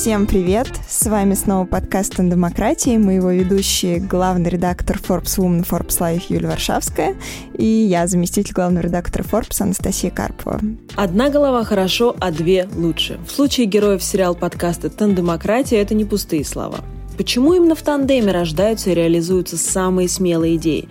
Всем привет! С вами снова подкаст «О демократии». Мы его ведущие, главный редактор Forbes Woman Forbes Life Юлия Варшавская и я, заместитель главного редактора Forbes Анастасия Карпова. Одна голова хорошо, а две лучше. В случае героев сериал подкаста «Тандемократия» это не пустые слова. Почему именно в тандеме рождаются и реализуются самые смелые идеи?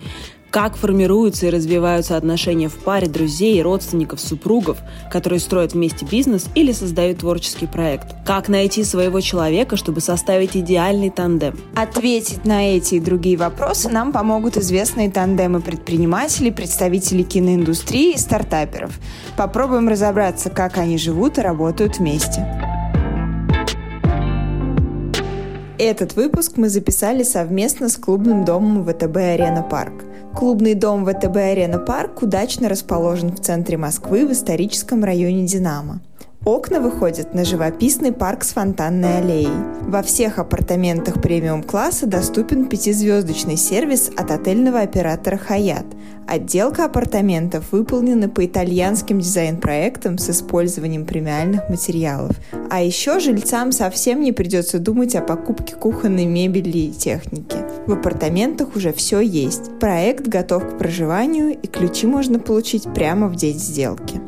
Как формируются и развиваются отношения в паре друзей, родственников, супругов, которые строят вместе бизнес или создают творческий проект. Как найти своего человека, чтобы составить идеальный тандем. Ответить на эти и другие вопросы нам помогут известные тандемы предпринимателей, представителей киноиндустрии и стартаперов. Попробуем разобраться, как они живут и работают вместе. Этот выпуск мы записали совместно с клубным домом ВТБ «Арена Парк». Клубный дом ВТБ «Арена Парк» удачно расположен в центре Москвы в историческом районе «Динамо». Окна выходят на живописный парк с фонтанной аллеей. Во всех апартаментах премиум-класса доступен пятизвездочный сервис от отельного оператора «Хаят». Отделка апартаментов выполнена по итальянским дизайн-проектам с использованием премиальных материалов. А еще жильцам совсем не придется думать о покупке кухонной мебели и техники. В апартаментах уже все есть. Проект готов к проживанию и ключи можно получить прямо в день сделки.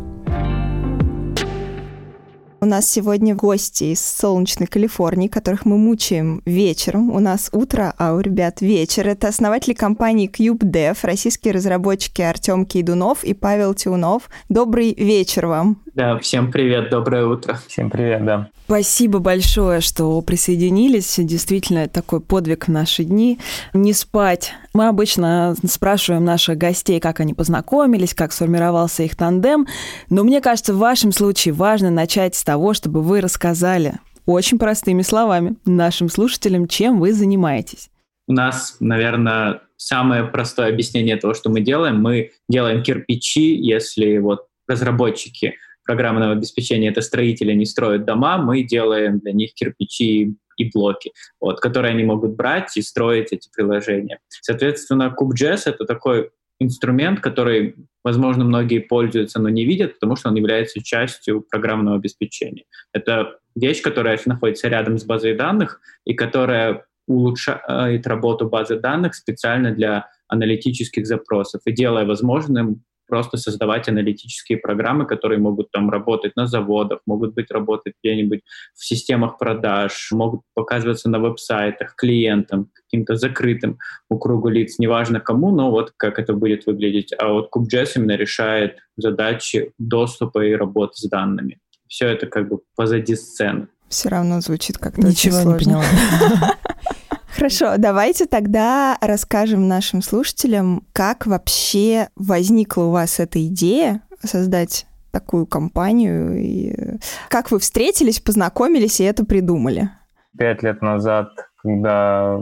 У нас сегодня гости из солнечной Калифорнии, которых мы мучаем вечером. У нас утро, а у ребят вечер. Это основатели компании CubeDev, российские разработчики Артем Кейдунов и Павел Тиунов. Добрый вечер вам. Да, всем привет, доброе утро. Всем привет, да. Спасибо большое, что присоединились. Действительно, такой подвиг в наши дни. Не спать. Мы обычно спрашиваем наших гостей, как они познакомились, как сформировался их тандем. Но мне кажется, в вашем случае важно начать с того, чтобы вы рассказали очень простыми словами нашим слушателям, чем вы занимаетесь. У нас, наверное, самое простое объяснение того, что мы делаем. Мы делаем кирпичи, если вот разработчики программного обеспечения это строители не строят дома, мы делаем для них кирпичи и блоки, вот, которые они могут брать и строить эти приложения. Соответственно, CubeJS — это такой инструмент, который, возможно, многие пользуются, но не видят, потому что он является частью программного обеспечения. Это вещь, которая находится рядом с базой данных и которая улучшает работу базы данных специально для аналитических запросов и делая возможным просто создавать аналитические программы, которые могут там работать на заводах, могут быть работать где-нибудь в системах продаж, могут показываться на веб-сайтах клиентам, каким-то закрытым у кругу лиц, неважно кому, но вот как это будет выглядеть. А вот CubeJS именно решает задачи доступа и работы с данными. Все это как бы позади сцены. Все равно звучит как-то Ничего очень сложно. не поняла. Хорошо, давайте тогда расскажем нашим слушателям, как вообще возникла у вас эта идея создать такую компанию, и как вы встретились, познакомились и это придумали? Пять лет назад, когда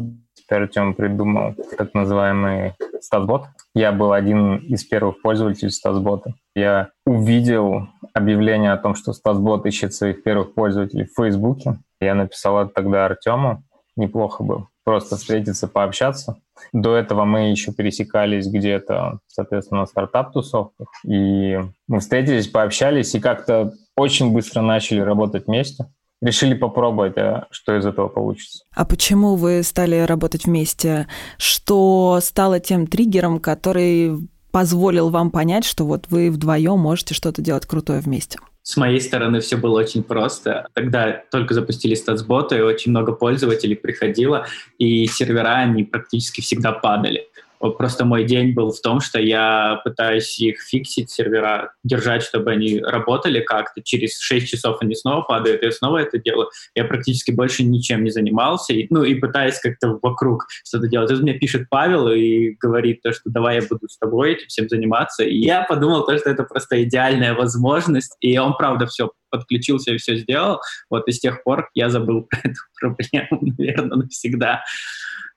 Артем придумал так называемый статбот, я был один из первых пользователей статбота. Я увидел объявление о том, что статбот ищет своих первых пользователей в Фейсбуке. Я написал это тогда Артему. Неплохо было просто встретиться, пообщаться. До этого мы еще пересекались где-то, соответственно, на стартап-тусовках. И мы встретились, пообщались и как-то очень быстро начали работать вместе. Решили попробовать, а что из этого получится. А почему вы стали работать вместе? Что стало тем триггером, который позволил вам понять, что вот вы вдвоем можете что-то делать крутое вместе? С моей стороны все было очень просто. Тогда только запустили статсботы, и очень много пользователей приходило, и сервера, они практически всегда падали. Просто мой день был в том, что я пытаюсь их фиксить, сервера, держать, чтобы они работали как-то. Через 6 часов они снова падают, я снова это делаю. Я практически больше ничем не занимался. И, ну, и пытаюсь как-то вокруг что-то делать. Тут мне пишет Павел и говорит то, что давай я буду с тобой этим всем заниматься. И я подумал то, что это просто идеальная возможность. И он, правда, все подключился и все сделал. Вот и с тех пор я забыл про эту проблему, наверное, навсегда.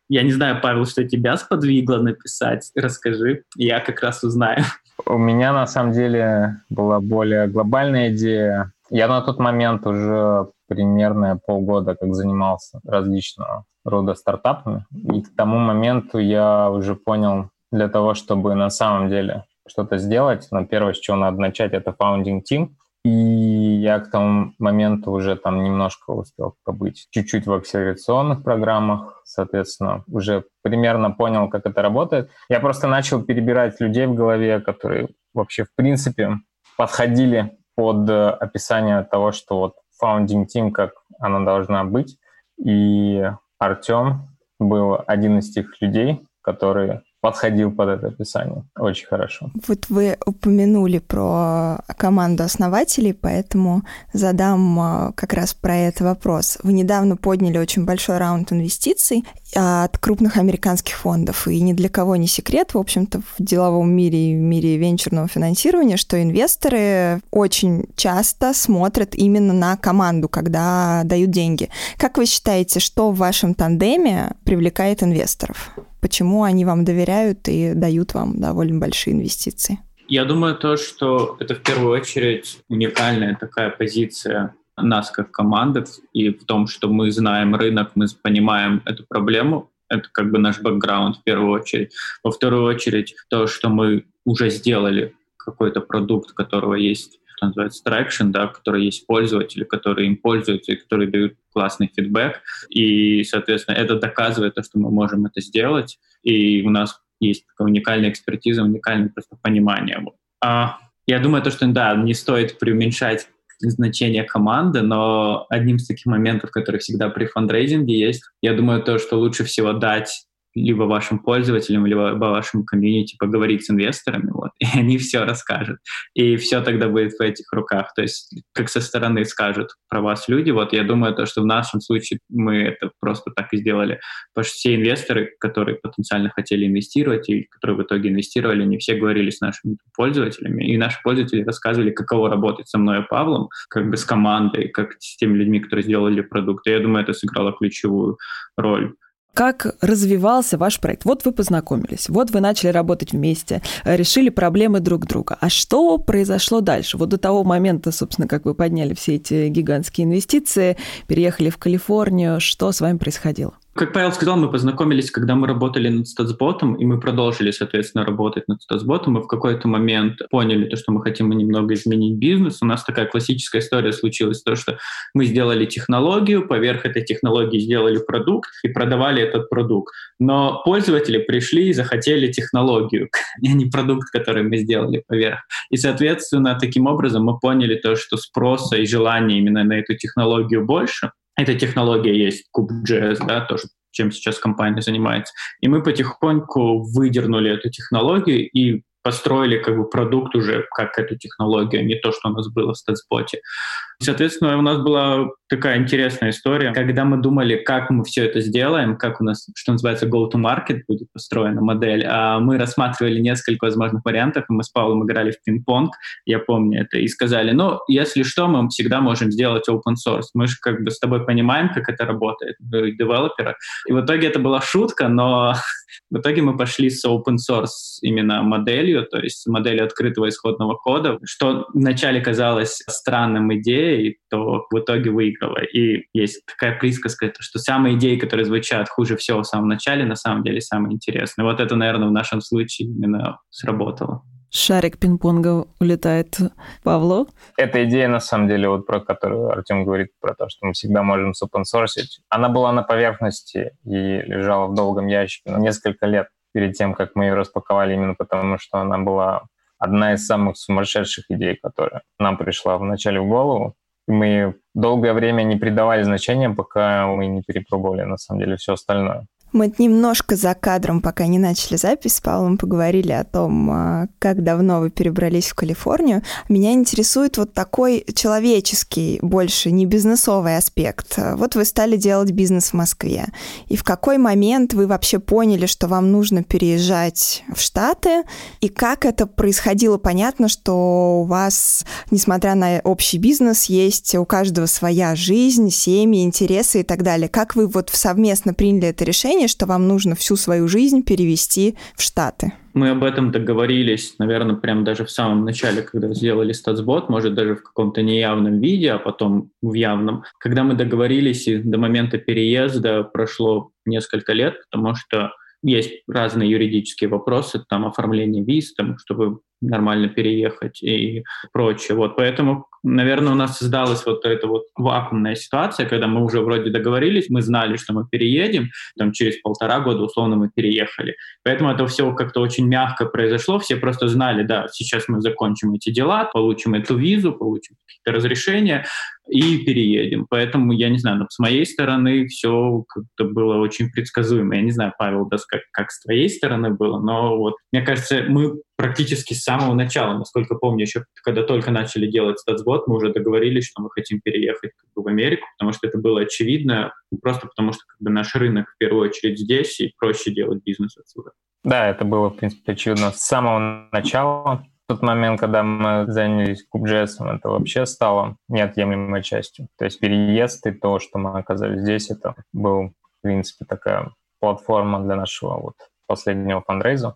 Я не знаю, Павел, что тебя сподвигло написать. Расскажи, я как раз узнаю. У меня на самом деле была более глобальная идея. Я на тот момент уже примерно полгода как занимался различного рода стартапами. И к тому моменту я уже понял, для того, чтобы на самом деле что-то сделать, но первое, с чего надо начать, это founding team. И я к тому моменту уже там немножко успел побыть чуть-чуть в акселерационных программах, соответственно, уже примерно понял, как это работает. Я просто начал перебирать людей в голове, которые вообще, в принципе, подходили под описание того, что вот founding team, как она должна быть. И Артем был один из тех людей, который подходил под это описание. Очень хорошо. Вот вы упомянули про команду основателей, поэтому задам а, как раз про это вопрос. Вы недавно подняли очень большой раунд инвестиций а, от крупных американских фондов, и ни для кого не секрет, в общем-то, в деловом мире и в мире венчурного финансирования, что инвесторы очень часто смотрят именно на команду, когда дают деньги. Как вы считаете, что в вашем тандеме привлекает инвесторов? Почему они вам доверяют и дают вам довольно большие инвестиции? Я думаю, то, что это в первую очередь уникальная такая позиция нас как команды и в том, что мы знаем рынок, мы понимаем эту проблему. Это как бы наш бэкграунд в первую очередь. Во вторую очередь то, что мы уже сделали какой-то продукт, которого есть что называется traction, да, который есть пользователи, которые им пользуются и которые дают классный фидбэк. И, соответственно, это доказывает то, что мы можем это сделать. И у нас есть такая уникальная экспертиза, уникальное просто понимание. А, я думаю, то, что да, не стоит преуменьшать значение команды, но одним из таких моментов, которые всегда при фандрейзинге есть, я думаю, то, что лучше всего дать либо вашим пользователям, либо вашему комьюнити поговорить с инвесторами, вот, и они все расскажут. И все тогда будет в этих руках. То есть как со стороны скажут про вас люди. Вот я думаю, то, что в нашем случае мы это просто так и сделали. Потому что все инвесторы, которые потенциально хотели инвестировать и которые в итоге инвестировали, не все говорили с нашими пользователями. И наши пользователи рассказывали, каково работать со мной и Павлом, как бы с командой, как с теми людьми, которые сделали продукт. И я думаю, это сыграло ключевую роль. Как развивался ваш проект? Вот вы познакомились, вот вы начали работать вместе, решили проблемы друг друга. А что произошло дальше? Вот до того момента, собственно, как вы подняли все эти гигантские инвестиции, переехали в Калифорнию, что с вами происходило? Как Павел сказал, мы познакомились, когда мы работали над статсботом, и мы продолжили, соответственно, работать над статсботом. Мы в какой-то момент поняли, то, что мы хотим немного изменить бизнес. У нас такая классическая история случилась, то, что мы сделали технологию, поверх этой технологии сделали продукт и продавали этот продукт. Но пользователи пришли и захотели технологию, а не продукт, который мы сделали поверх. И, соответственно, таким образом мы поняли то, что спроса и желания именно на эту технологию больше, эта технология есть, Kube.js, да, тоже чем сейчас компания занимается. И мы потихоньку выдернули эту технологию и построили как бы продукт уже как эту технологию, а не то, что у нас было в статспоте. Соответственно, у нас была такая интересная история, когда мы думали, как мы все это сделаем, как у нас, что называется, go-to-market будет построена модель, а мы рассматривали несколько возможных вариантов, и мы с Павлом играли в пинг-понг, я помню это, и сказали, ну, если что, мы всегда можем сделать open source. Мы же как бы с тобой понимаем, как это работает, девелоперы. И в итоге это была шутка, но в итоге мы пошли с open source именно моделью, то есть моделью открытого исходного кода, что вначале казалось странным идеей, то в итоге выиграла. И есть такая присказка, что самые идеи, которые звучат хуже всего в самом начале, на самом деле самые интересные. Вот это, наверное, в нашем случае именно сработало шарик пинг-понга улетает Павлу. Эта идея, на самом деле, вот про которую Артем говорит, про то, что мы всегда можем сопенсорсить, она была на поверхности и лежала в долгом ящике на несколько лет перед тем, как мы ее распаковали, именно потому что она была одна из самых сумасшедших идей, которая нам пришла вначале в голову. Мы долгое время не придавали значения, пока мы не перепробовали, на самом деле, все остальное. Мы немножко за кадром, пока не начали запись, с Павлом поговорили о том, а, как давно вы перебрались в Калифорнию. Меня интересует вот такой человеческий, больше не бизнесовый аспект. Вот вы стали делать бизнес в Москве. И в какой момент вы вообще поняли, что вам нужно переезжать в Штаты? И как это происходило? Понятно, что у вас, несмотря на общий бизнес, есть у каждого своя жизнь, семьи, интересы и так далее. Как вы вот совместно приняли это решение? Решение, что вам нужно всю свою жизнь перевести в Штаты? Мы об этом договорились, наверное, прямо даже в самом начале, когда сделали статсбот, может, даже в каком-то неявном виде, а потом в явном. Когда мы договорились, и до момента переезда прошло несколько лет, потому что есть разные юридические вопросы, там оформление виз, там, чтобы нормально переехать и прочее. Вот поэтому, наверное, у нас создалась вот эта вот вакуумная ситуация, когда мы уже вроде договорились, мы знали, что мы переедем, там через полтора года условно мы переехали. Поэтому это все как-то очень мягко произошло, все просто знали, да, сейчас мы закончим эти дела, получим эту визу, получим какие-то разрешения, и переедем. Поэтому, я не знаю, но с моей стороны все как-то было очень предсказуемо. Я не знаю, Павел, да, как, как с твоей стороны было, но вот, мне кажется, мы практически с самого начала, насколько помню, еще когда только начали делать статсбот, мы уже договорились, что мы хотим переехать как бы, в Америку, потому что это было очевидно, просто потому что как бы, наш рынок в первую очередь здесь, и проще делать бизнес отсюда. Да, это было, в принципе, очевидно с самого начала тот момент, когда мы занялись CubeJS, это вообще стало неотъемлемой частью. То есть переезд и то, что мы оказались здесь, это был, в принципе, такая платформа для нашего вот последнего фандрейза.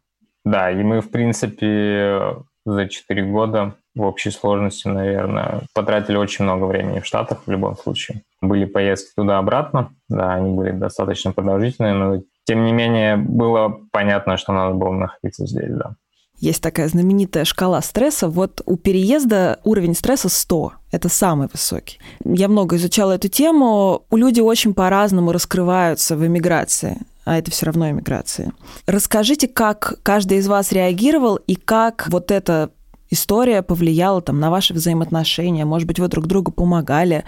Да, и мы, в принципе, за 4 года в общей сложности, наверное, потратили очень много времени в Штатах в любом случае. Были поездки туда-обратно, да, они были достаточно продолжительные, но тем не менее было понятно, что надо было находиться здесь, да. Есть такая знаменитая шкала стресса. Вот у переезда уровень стресса 100. Это самый высокий. Я много изучала эту тему. У Люди очень по-разному раскрываются в эмиграции а это все равно эмиграция. Расскажите, как каждый из вас реагировал и как вот эта история повлияла там на ваши взаимоотношения, может быть, вы друг другу помогали,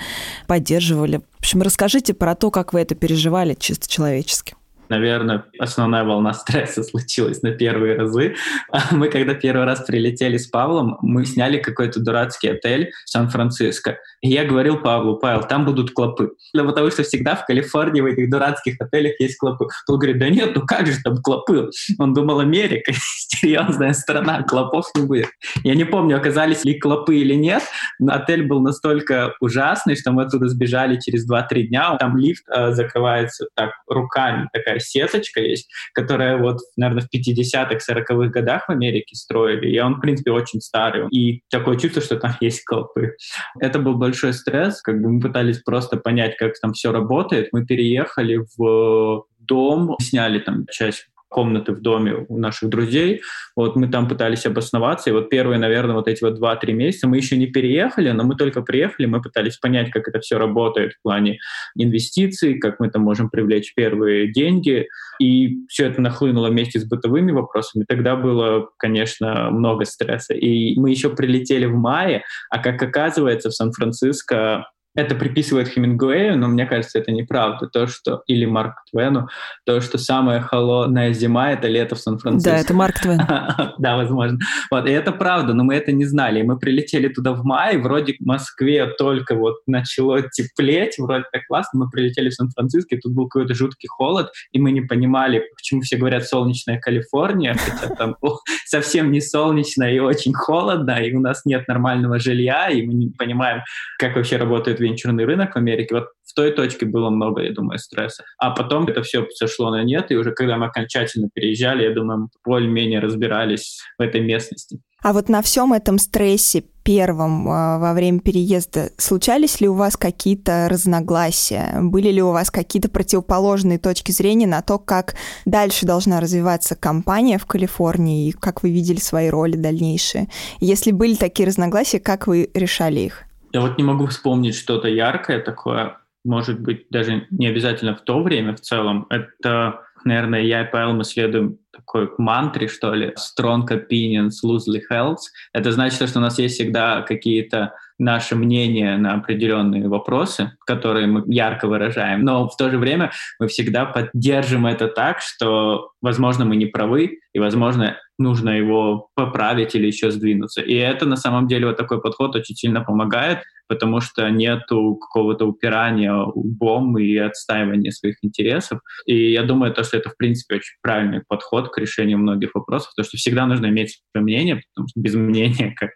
поддерживали. В общем, расскажите про то, как вы это переживали чисто человечески наверное, основная волна стресса случилась на первые разы. Мы, когда первый раз прилетели с Павлом, мы сняли какой-то дурацкий отель в Сан-Франциско. И я говорил Павлу, Павел, там будут клопы. Потому что всегда в Калифорнии в этих дурацких отелях есть клопы. Он говорит, да нет, ну как же там клопы? Он думал, Америка, серьезная страна, клопов не будет. Я не помню, оказались ли клопы или нет, но отель был настолько ужасный, что мы оттуда сбежали через 2-3 дня. Там лифт э, закрывается так руками, такая сеточка есть, которая вот, наверное, в 50-х, 40-х годах в Америке строили, и он, в принципе, очень старый. И такое чувство, что там есть колпы. Это был большой стресс, как бы мы пытались просто понять, как там все работает. Мы переехали в дом, сняли там часть комнаты в доме у наших друзей. Вот мы там пытались обосноваться, и вот первые, наверное, вот эти вот 2-3 месяца мы еще не переехали, но мы только приехали, мы пытались понять, как это все работает в плане инвестиций, как мы там можем привлечь первые деньги, и все это нахлынуло вместе с бытовыми вопросами. Тогда было, конечно, много стресса. И мы еще прилетели в мае, а как оказывается, в Сан-Франциско это приписывает Хемингуэю, но мне кажется, это неправда. То, что или Марк Твену, то, что самая холодная зима — это лето в Сан-Франциско. Да, это Марк Твен. да, возможно. Вот, и это правда, но мы это не знали. мы прилетели туда в мае, вроде в Москве только вот начало теплеть, вроде так классно, мы прилетели в Сан-Франциско, и тут был какой-то жуткий холод, и мы не понимали, почему все говорят «солнечная Калифорния», хотя там совсем не солнечно и очень холодно, и у нас нет нормального жилья, и мы не понимаем, как вообще работает венчурный рынок в Америке, вот в той точке было много, я думаю, стресса. А потом это все сошло на нет, и уже когда мы окончательно переезжали, я думаю, мы более-менее разбирались в этой местности. А вот на всем этом стрессе первом а, во время переезда случались ли у вас какие-то разногласия? Были ли у вас какие-то противоположные точки зрения на то, как дальше должна развиваться компания в Калифорнии и как вы видели свои роли дальнейшие? Если были такие разногласия, как вы решали их? Я вот не могу вспомнить что-то яркое такое, может быть, даже не обязательно в то время в целом. Это, наверное, я и Павел, мы следуем такой мантре, что ли, strong opinions, loosely held. Это значит, что у нас есть всегда какие-то наши мнения на определенные вопросы, которые мы ярко выражаем, но в то же время мы всегда поддержим это так, что, возможно, мы не правы, и, возможно, нужно его поправить или еще сдвинуться. И это на самом деле вот такой подход очень сильно помогает, потому что нету какого-то упирания лбом и отстаивания своих интересов. И я думаю, то, что это, в принципе, очень правильный подход к решению многих вопросов, потому что всегда нужно иметь свое мнение, потому что без мнения как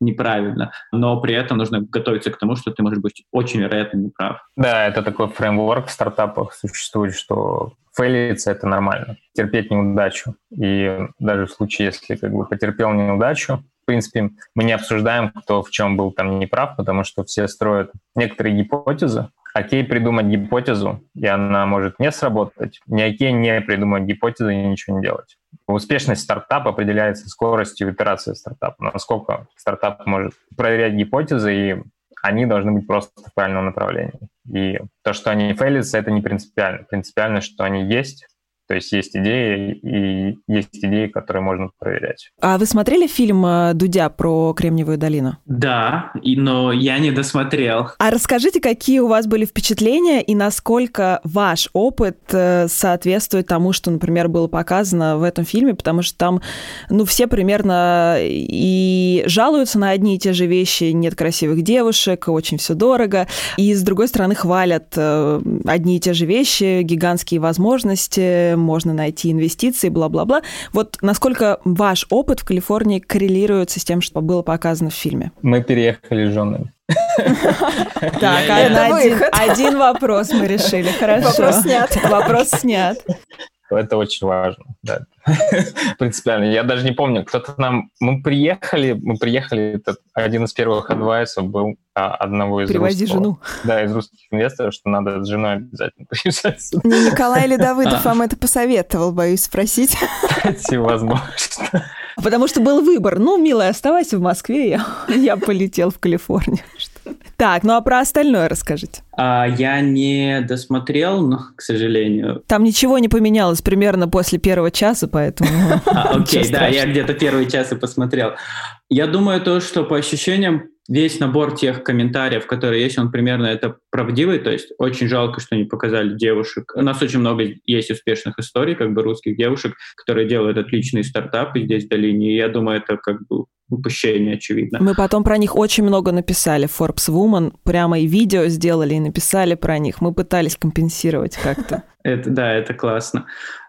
неправильно. Но при этом нужно готовиться к тому, что ты можешь быть очень вероятно неправ. Да, это такой фреймворк в стартапах существует, что фейлиться — это нормально. Терпеть неудачу. И даже в случае, если как бы потерпел неудачу, принципе, мы не обсуждаем, кто в чем был там неправ, потому что все строят некоторые гипотезы, окей придумать гипотезу, и она может не сработать, не окей не придумать гипотезу и ничего не делать. Успешность стартапа определяется скоростью итерации стартапа, насколько стартап может проверять гипотезы, и они должны быть просто в правильном направлении. И то, что они фейлятся, это не принципиально. Принципиально, что они есть, то есть есть идеи, и есть идеи, которые можно проверять. А вы смотрели фильм э, Дудя про Кремниевую долину? Да, и, но я не досмотрел. А расскажите, какие у вас были впечатления и насколько ваш опыт э, соответствует тому, что, например, было показано в этом фильме, потому что там, ну, все примерно и жалуются на одни и те же вещи, нет красивых девушек, очень все дорого, и, с другой стороны, хвалят э, одни и те же вещи, гигантские возможности, можно найти инвестиции, бла-бла-бла. Вот насколько ваш опыт в Калифорнии коррелируется с тем, что было показано в фильме? Мы переехали с женой. Так, один вопрос мы решили, хорошо. Вопрос снят. Вопрос снят. Это очень важно, да. Принципиально. Я даже не помню, кто-то нам... Мы приехали, мы приехали, этот один из первых адвайсов был а, одного из Привози русского, жену. Да, из русских инвесторов, что надо с женой обязательно приезжать. Не Николай или Давыдов вам это посоветовал, боюсь спросить. Кстати, возможно. Потому что был выбор. Ну, милая, оставайся в Москве, я, я полетел в Калифорнию. Так, ну а про остальное расскажите. А, я не досмотрел, но, к сожалению. Там ничего не поменялось примерно после первого часа, поэтому... А, окей, да, я где-то первый час и посмотрел. Я думаю, то, что по ощущениям весь набор тех комментариев, которые есть, он примерно это правдивый, то есть очень жалко, что не показали девушек. У нас очень много есть успешных историй, как бы русских девушек, которые делают отличные стартапы здесь в долине, и я думаю, это как бы упущение, очевидно. Мы потом про них очень много написали Forbes Woman, прямо и видео сделали и написали про них. Мы пытались компенсировать как-то. Это, да, это классно.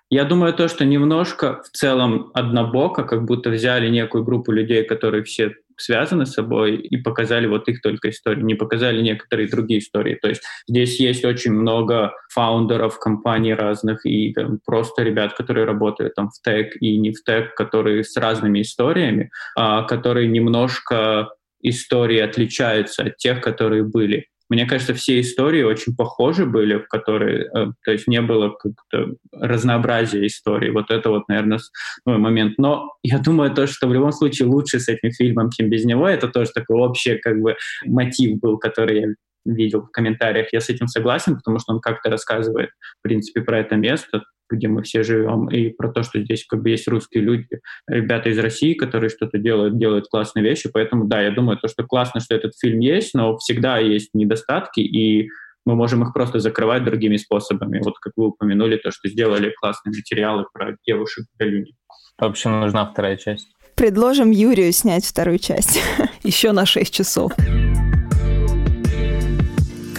Я думаю, то, что немножко в целом однобоко, как будто взяли некую группу людей, которые все связаны с собой, и показали вот их только истории, не показали некоторые другие истории. То есть здесь есть очень много фаундеров компаний разных и там, просто ребят, которые работают там в тег и не в тег, которые с разными историями, а, которые немножко истории отличаются от тех, которые были. Мне кажется, все истории очень похожи были, в которые, э, то есть не было как-то разнообразия историй. Вот это вот, наверное, мой момент. Но я думаю, то, что в любом случае лучше с этим фильмом, чем без него, это тоже такой общий как бы мотив был, который я видел в комментариях. Я с этим согласен, потому что он как-то рассказывает, в принципе, про это место, где мы все живем, и про то, что здесь как бы есть русские люди, ребята из России, которые что-то делают, делают классные вещи, поэтому да, я думаю, то, что классно, что этот фильм есть, но всегда есть недостатки, и мы можем их просто закрывать другими способами. Вот как вы упомянули, то, что сделали классные материалы про девушек в долине. В общем, нужна вторая часть. Предложим Юрию снять вторую часть. Еще на 6 часов.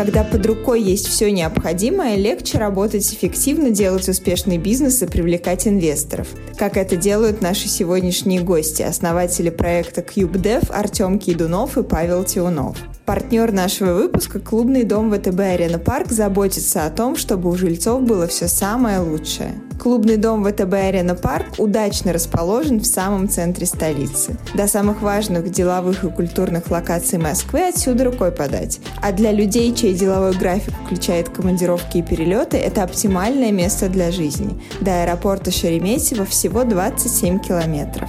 Когда под рукой есть все необходимое, легче работать эффективно, делать успешный бизнес и привлекать инвесторов. Как это делают наши сегодняшние гости, основатели проекта CubeDev Артем Кейдунов и Павел Тиунов. Партнер нашего выпуска – клубный дом ВТБ Арена Парк заботится о том, чтобы у жильцов было все самое лучшее. Клубный дом ВТБ Арена Парк удачно расположен в самом центре столицы. До самых важных деловых и культурных локаций Москвы отсюда рукой подать. А для людей, чей деловой график включает командировки и перелеты, это оптимальное место для жизни. До аэропорта Шереметьево всего 27 километров.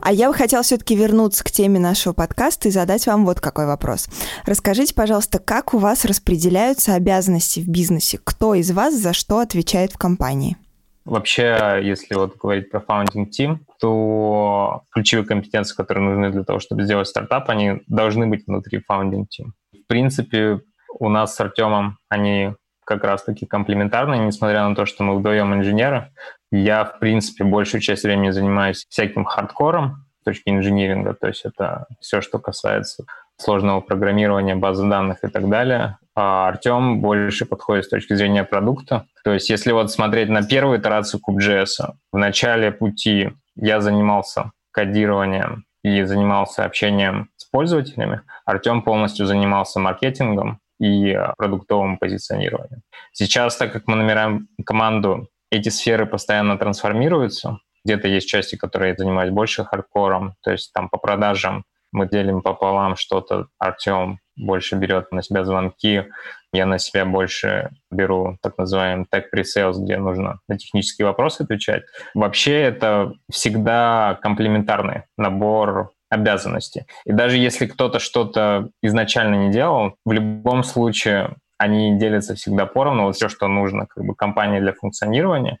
А я бы хотела все-таки вернуться к теме нашего подкаста и задать вам вот какой вопрос. Расскажите, пожалуйста, как у вас распределяются обязанности в бизнесе? Кто из вас за что отвечает в компании? Вообще, если вот говорить про founding team, то ключевые компетенции, которые нужны для того, чтобы сделать стартап, они должны быть внутри founding team. В принципе, у нас с Артемом они как раз-таки комплементарные, несмотря на то, что мы вдвоем инженеры. Я, в принципе, большую часть времени занимаюсь всяким хардкором с точки инжиниринга, то есть это все, что касается сложного программирования, базы данных и так далее. А Артем больше подходит с точки зрения продукта. То есть если вот смотреть на первую итерацию Kube.js, в начале пути я занимался кодированием и занимался общением с пользователями. Артем полностью занимался маркетингом и продуктовым позиционированием. Сейчас, так как мы набираем команду эти сферы постоянно трансформируются. Где-то есть части, которые занимаются больше хардкором, то есть там по продажам Мы делим пополам что-то. Артем больше берет на себя звонки, я на себя больше беру так называемый тег pre-sales, где нужно на технические вопросы отвечать. Вообще это всегда комплементарный набор обязанностей. И даже если кто-то что-то изначально не делал, в любом случае они делятся всегда поровну. Вот все, что нужно как бы компании для функционирования,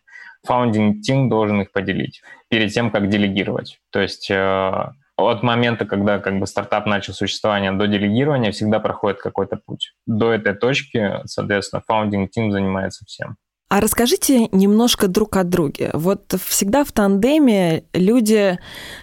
founding team должен их поделить перед тем, как делегировать. То есть э, от момента, когда как бы стартап начал существование до делегирования, всегда проходит какой-то путь. До этой точки, соответственно, founding team занимается всем. А расскажите немножко друг о друге. Вот всегда в тандеме люди,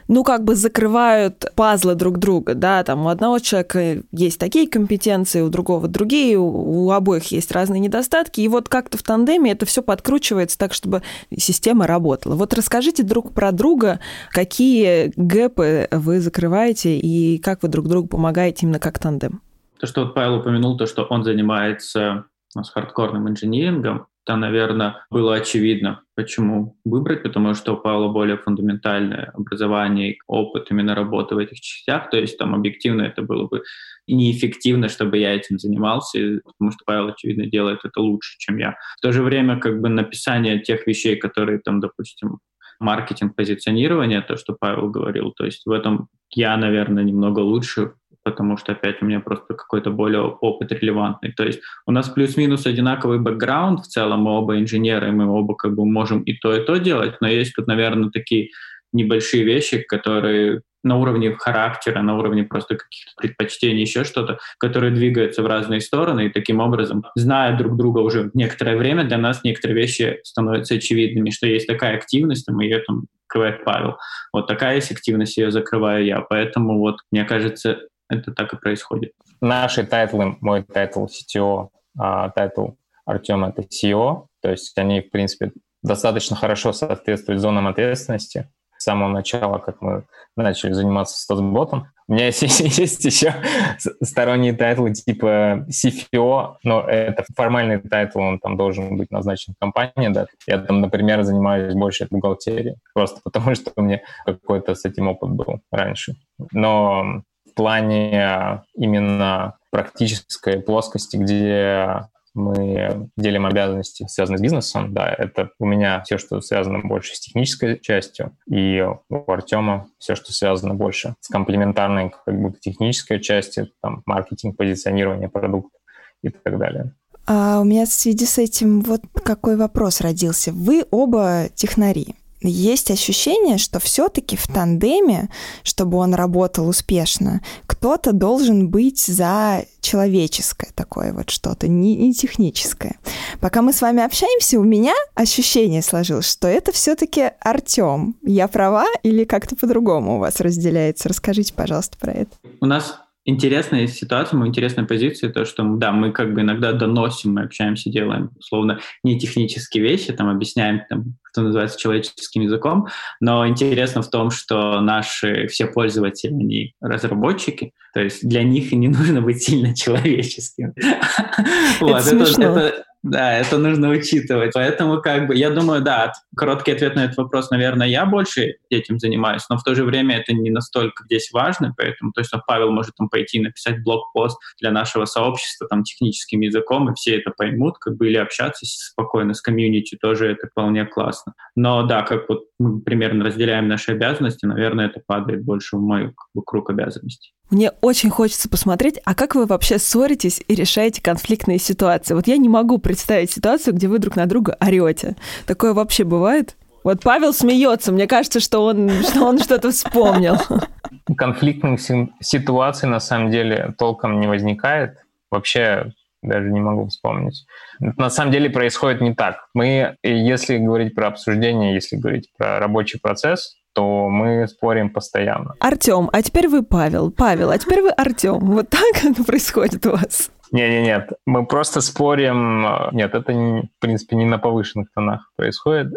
ну, как бы закрывают пазлы друг друга, да, там у одного человека есть такие компетенции, у другого другие, у обоих есть разные недостатки, и вот как-то в тандеме это все подкручивается так, чтобы система работала. Вот расскажите друг про друга, какие гэпы вы закрываете и как вы друг другу помогаете именно как тандем. То, что вот Павел упомянул, то, что он занимается с хардкорным инжинирингом, то, наверное, было очевидно, почему выбрать, потому что у Павла более фундаментальное образование и опыт именно работы в этих частях, то есть там объективно это было бы неэффективно, чтобы я этим занимался, потому что Павел, очевидно, делает это лучше, чем я. В то же время как бы написание тех вещей, которые там, допустим, маркетинг, позиционирование, то, что Павел говорил, то есть в этом я, наверное, немного лучше потому что опять у меня просто какой-то более опыт релевантный. То есть у нас плюс-минус одинаковый бэкграунд, в целом мы оба инженеры, мы оба как бы можем и то, и то делать, но есть тут, наверное, такие небольшие вещи, которые на уровне характера, на уровне просто каких-то предпочтений, еще что-то, которые двигаются в разные стороны, и таким образом, зная друг друга уже некоторое время, для нас некоторые вещи становятся очевидными, что есть такая активность, и мы ее там закрывает Павел. Вот такая есть активность, ее закрываю я. Поэтому вот, мне кажется, это так и происходит. Наши тайтлы, мой тайтл CTO, а тайтл Артема это CEO, то есть они, в принципе, достаточно хорошо соответствуют зонам ответственности. С самого начала, как мы начали заниматься Statsbot ом, у меня есть, есть еще сторонние тайтлы типа CFO, но это формальный тайтл, он там должен быть назначен в компании, да. Я там, например, занимаюсь больше бухгалтерией, просто потому что у меня какой-то с этим опыт был раньше. Но плане именно практической плоскости, где мы делим обязанности, связанные с бизнесом. Да, это у меня все, что связано больше с технической частью, и у Артема все, что связано больше с комплементарной как будто технической частью, там, маркетинг, позиционирование продукта и так далее. А у меня в связи с этим вот какой вопрос родился. Вы оба технари есть ощущение, что все-таки в тандеме, чтобы он работал успешно, кто-то должен быть за человеческое такое вот что-то, не, не техническое. Пока мы с вами общаемся, у меня ощущение сложилось, что это все-таки Артем. Я права или как-то по-другому у вас разделяется? Расскажите, пожалуйста, про это. У нас интересная ситуация, мы интересная позиция, то, что да, мы как бы иногда доносим, мы общаемся, делаем, условно, не технические вещи, там объясняем, там, что называется, человеческим языком, но интересно в том, что наши все пользователи, они разработчики, то есть для них не нужно быть сильно человеческим. Это смешно. Да, это нужно учитывать. Поэтому, как бы, я думаю, да, короткий ответ на этот вопрос, наверное, я больше этим занимаюсь, но в то же время это не настолько здесь важно, поэтому, то есть, Павел может там пойти написать блокпост для нашего сообщества там техническим языком, и все это поймут, как бы, или общаться спокойно с комьюнити, тоже это вполне классно. Но да, как вот мы примерно разделяем наши обязанности, наверное, это падает больше в мой как бы, круг обязанностей. Мне очень хочется посмотреть, а как вы вообще ссоритесь и решаете конфликтные ситуации? Вот я не могу представить ситуацию, где вы друг на друга орете. Такое вообще бывает? Вот Павел смеется, мне кажется, что он, что он что-то вспомнил. Конфликтных ситуаций на самом деле толком не возникает. Вообще даже не могу вспомнить. на самом деле происходит не так. Мы, если говорить про обсуждение, если говорить про рабочий процесс, то мы спорим постоянно. Артем, а теперь вы Павел. Павел, а теперь вы Артем. Вот так это происходит у вас? Не-не, нет, мы просто спорим. Нет, это, в принципе, не на повышенных тонах происходит.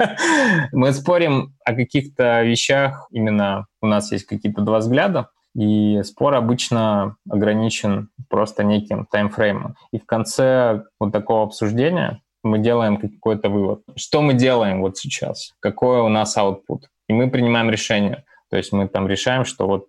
Мы спорим о каких-то вещах. Именно у нас есть какие-то два взгляда, и спор обычно ограничен просто неким таймфреймом. И в конце вот такого обсуждения мы делаем какой-то вывод. Что мы делаем вот сейчас? Какой у нас output? И мы принимаем решение. То есть мы там решаем, что вот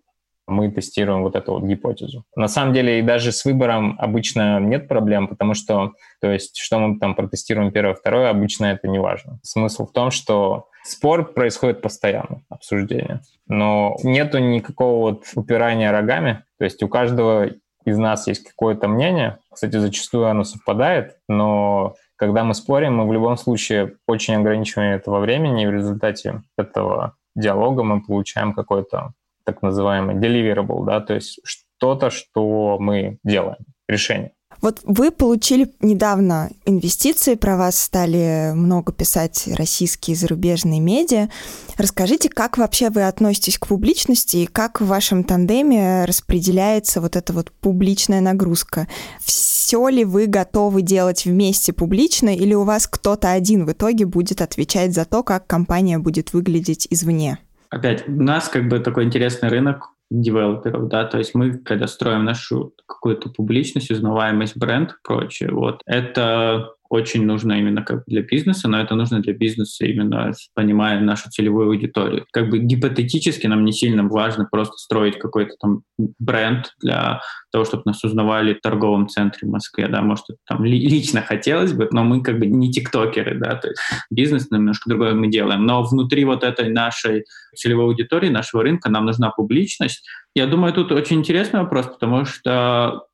мы тестируем вот эту вот гипотезу. На самом деле и даже с выбором обычно нет проблем, потому что, то есть, что мы там протестируем первое, второе, обычно это не важно. Смысл в том, что спор происходит постоянно, обсуждение. Но нету никакого вот упирания рогами, то есть у каждого из нас есть какое-то мнение, кстати, зачастую оно совпадает, но когда мы спорим, мы в любом случае очень ограничиваем этого времени, и в результате этого диалога мы получаем какой-то так называемый deliverable, да, то есть что-то, что мы делаем, решение. Вот вы получили недавно инвестиции, про вас стали много писать российские и зарубежные медиа. Расскажите, как вообще вы относитесь к публичности и как в вашем тандеме распределяется вот эта вот публичная нагрузка? Все ли вы готовы делать вместе публично или у вас кто-то один в итоге будет отвечать за то, как компания будет выглядеть извне? Опять, у нас как бы такой интересный рынок девелоперов, да, то есть мы, когда строим нашу какую-то публичность, узнаваемость, бренд, прочее, вот, это очень нужно именно как для бизнеса, но это нужно для бизнеса именно понимая нашу целевую аудиторию. Как бы гипотетически нам не сильно важно просто строить какой-то там бренд для того, чтобы нас узнавали в торговом центре в Москве, да, может, это там лично хотелось бы, но мы как бы не тиктокеры, да, то есть бизнес немножко другое мы делаем, но внутри вот этой нашей целевой аудитории, нашего рынка нам нужна публичность. Я думаю, тут очень интересный вопрос, потому что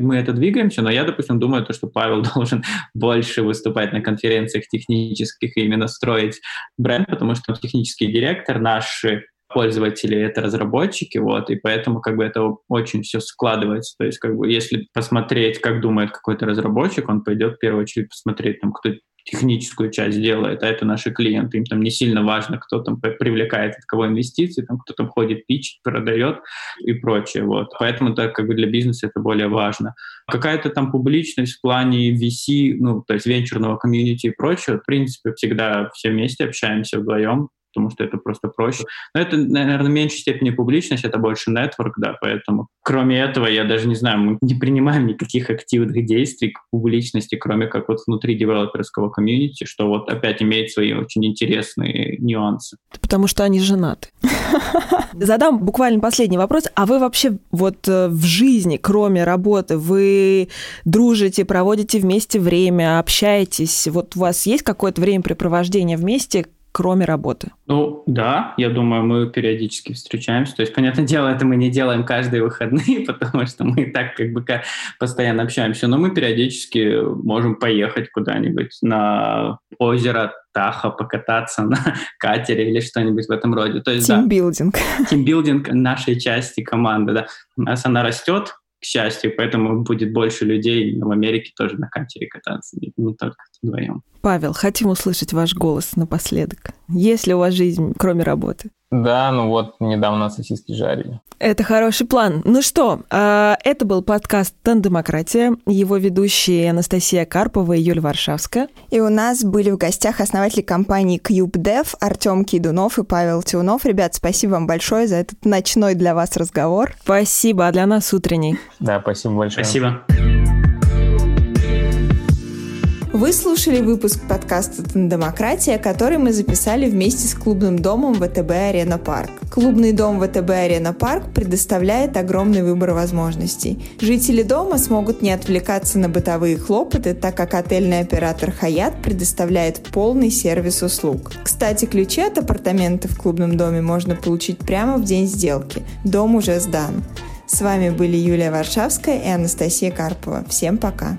мы это двигаемся, но я, допустим, думаю, то, что Павел должен больше выступать на конференциях технических и именно строить бренд, потому что технический директор, наши пользователи — это разработчики, вот, и поэтому как бы это очень все складывается. То есть как бы если посмотреть, как думает какой-то разработчик, он пойдет в первую очередь посмотреть, там, кто техническую часть делает, а это наши клиенты. Им там не сильно важно, кто там привлекает от кого инвестиции, там кто там ходит, пичет, продает и прочее. Вот. Поэтому так как бы для бизнеса это более важно. Какая-то там публичность в плане VC, ну, то есть венчурного комьюнити и прочее, в принципе, всегда все вместе общаемся вдвоем, потому что это просто проще. Но это, наверное, в меньшей степени публичность, это больше нетворк, да, поэтому кроме этого, я даже не знаю, мы не принимаем никаких активных действий к публичности, кроме как вот внутри девелоперского комьюнити, что вот опять имеет свои очень интересные нюансы. Потому что они женаты. Задам буквально последний вопрос. А вы вообще вот э, в жизни, кроме работы, вы дружите, проводите вместе время, общаетесь? Вот у вас есть какое-то времяпрепровождение вместе, кроме работы? Ну, да, я думаю, мы периодически встречаемся. То есть, понятное дело, это мы не делаем каждые выходные, потому что мы и так как бы постоянно общаемся, но мы периодически можем поехать куда-нибудь на озеро Таха, покататься на катере или что-нибудь в этом роде. То есть, Тимбилдинг. Да, тимбилдинг нашей части команды, да. У нас она растет, к счастью, поэтому будет больше людей в Америке тоже на катере кататься, не, не только вдвоем. Павел, хотим услышать ваш голос напоследок. Есть ли у вас жизнь, кроме работы? Да, ну вот недавно сосиски жарили. Это хороший план. Ну что, а, это был подкаст «Тандемократия». Его ведущие Анастасия Карпова и Юлия Варшавская. И у нас были в гостях основатели компании CubeDev Артем Кейдунов и Павел Тиунов. Ребят, спасибо вам большое за этот ночной для вас разговор. Спасибо, а для нас утренний. Да, спасибо большое. Спасибо. Вы слушали выпуск подкаста «Технократия», который мы записали вместе с клубным домом ВТБ «Арена Парк». Клубный дом ВТБ «Арена Парк» предоставляет огромный выбор возможностей. Жители дома смогут не отвлекаться на бытовые хлопоты, так как отельный оператор «Hyatt» предоставляет полный сервис услуг. Кстати, ключи от апартаментов в клубном доме можно получить прямо в день сделки. Дом уже сдан. С вами были Юлия Варшавская и Анастасия Карпова. Всем пока!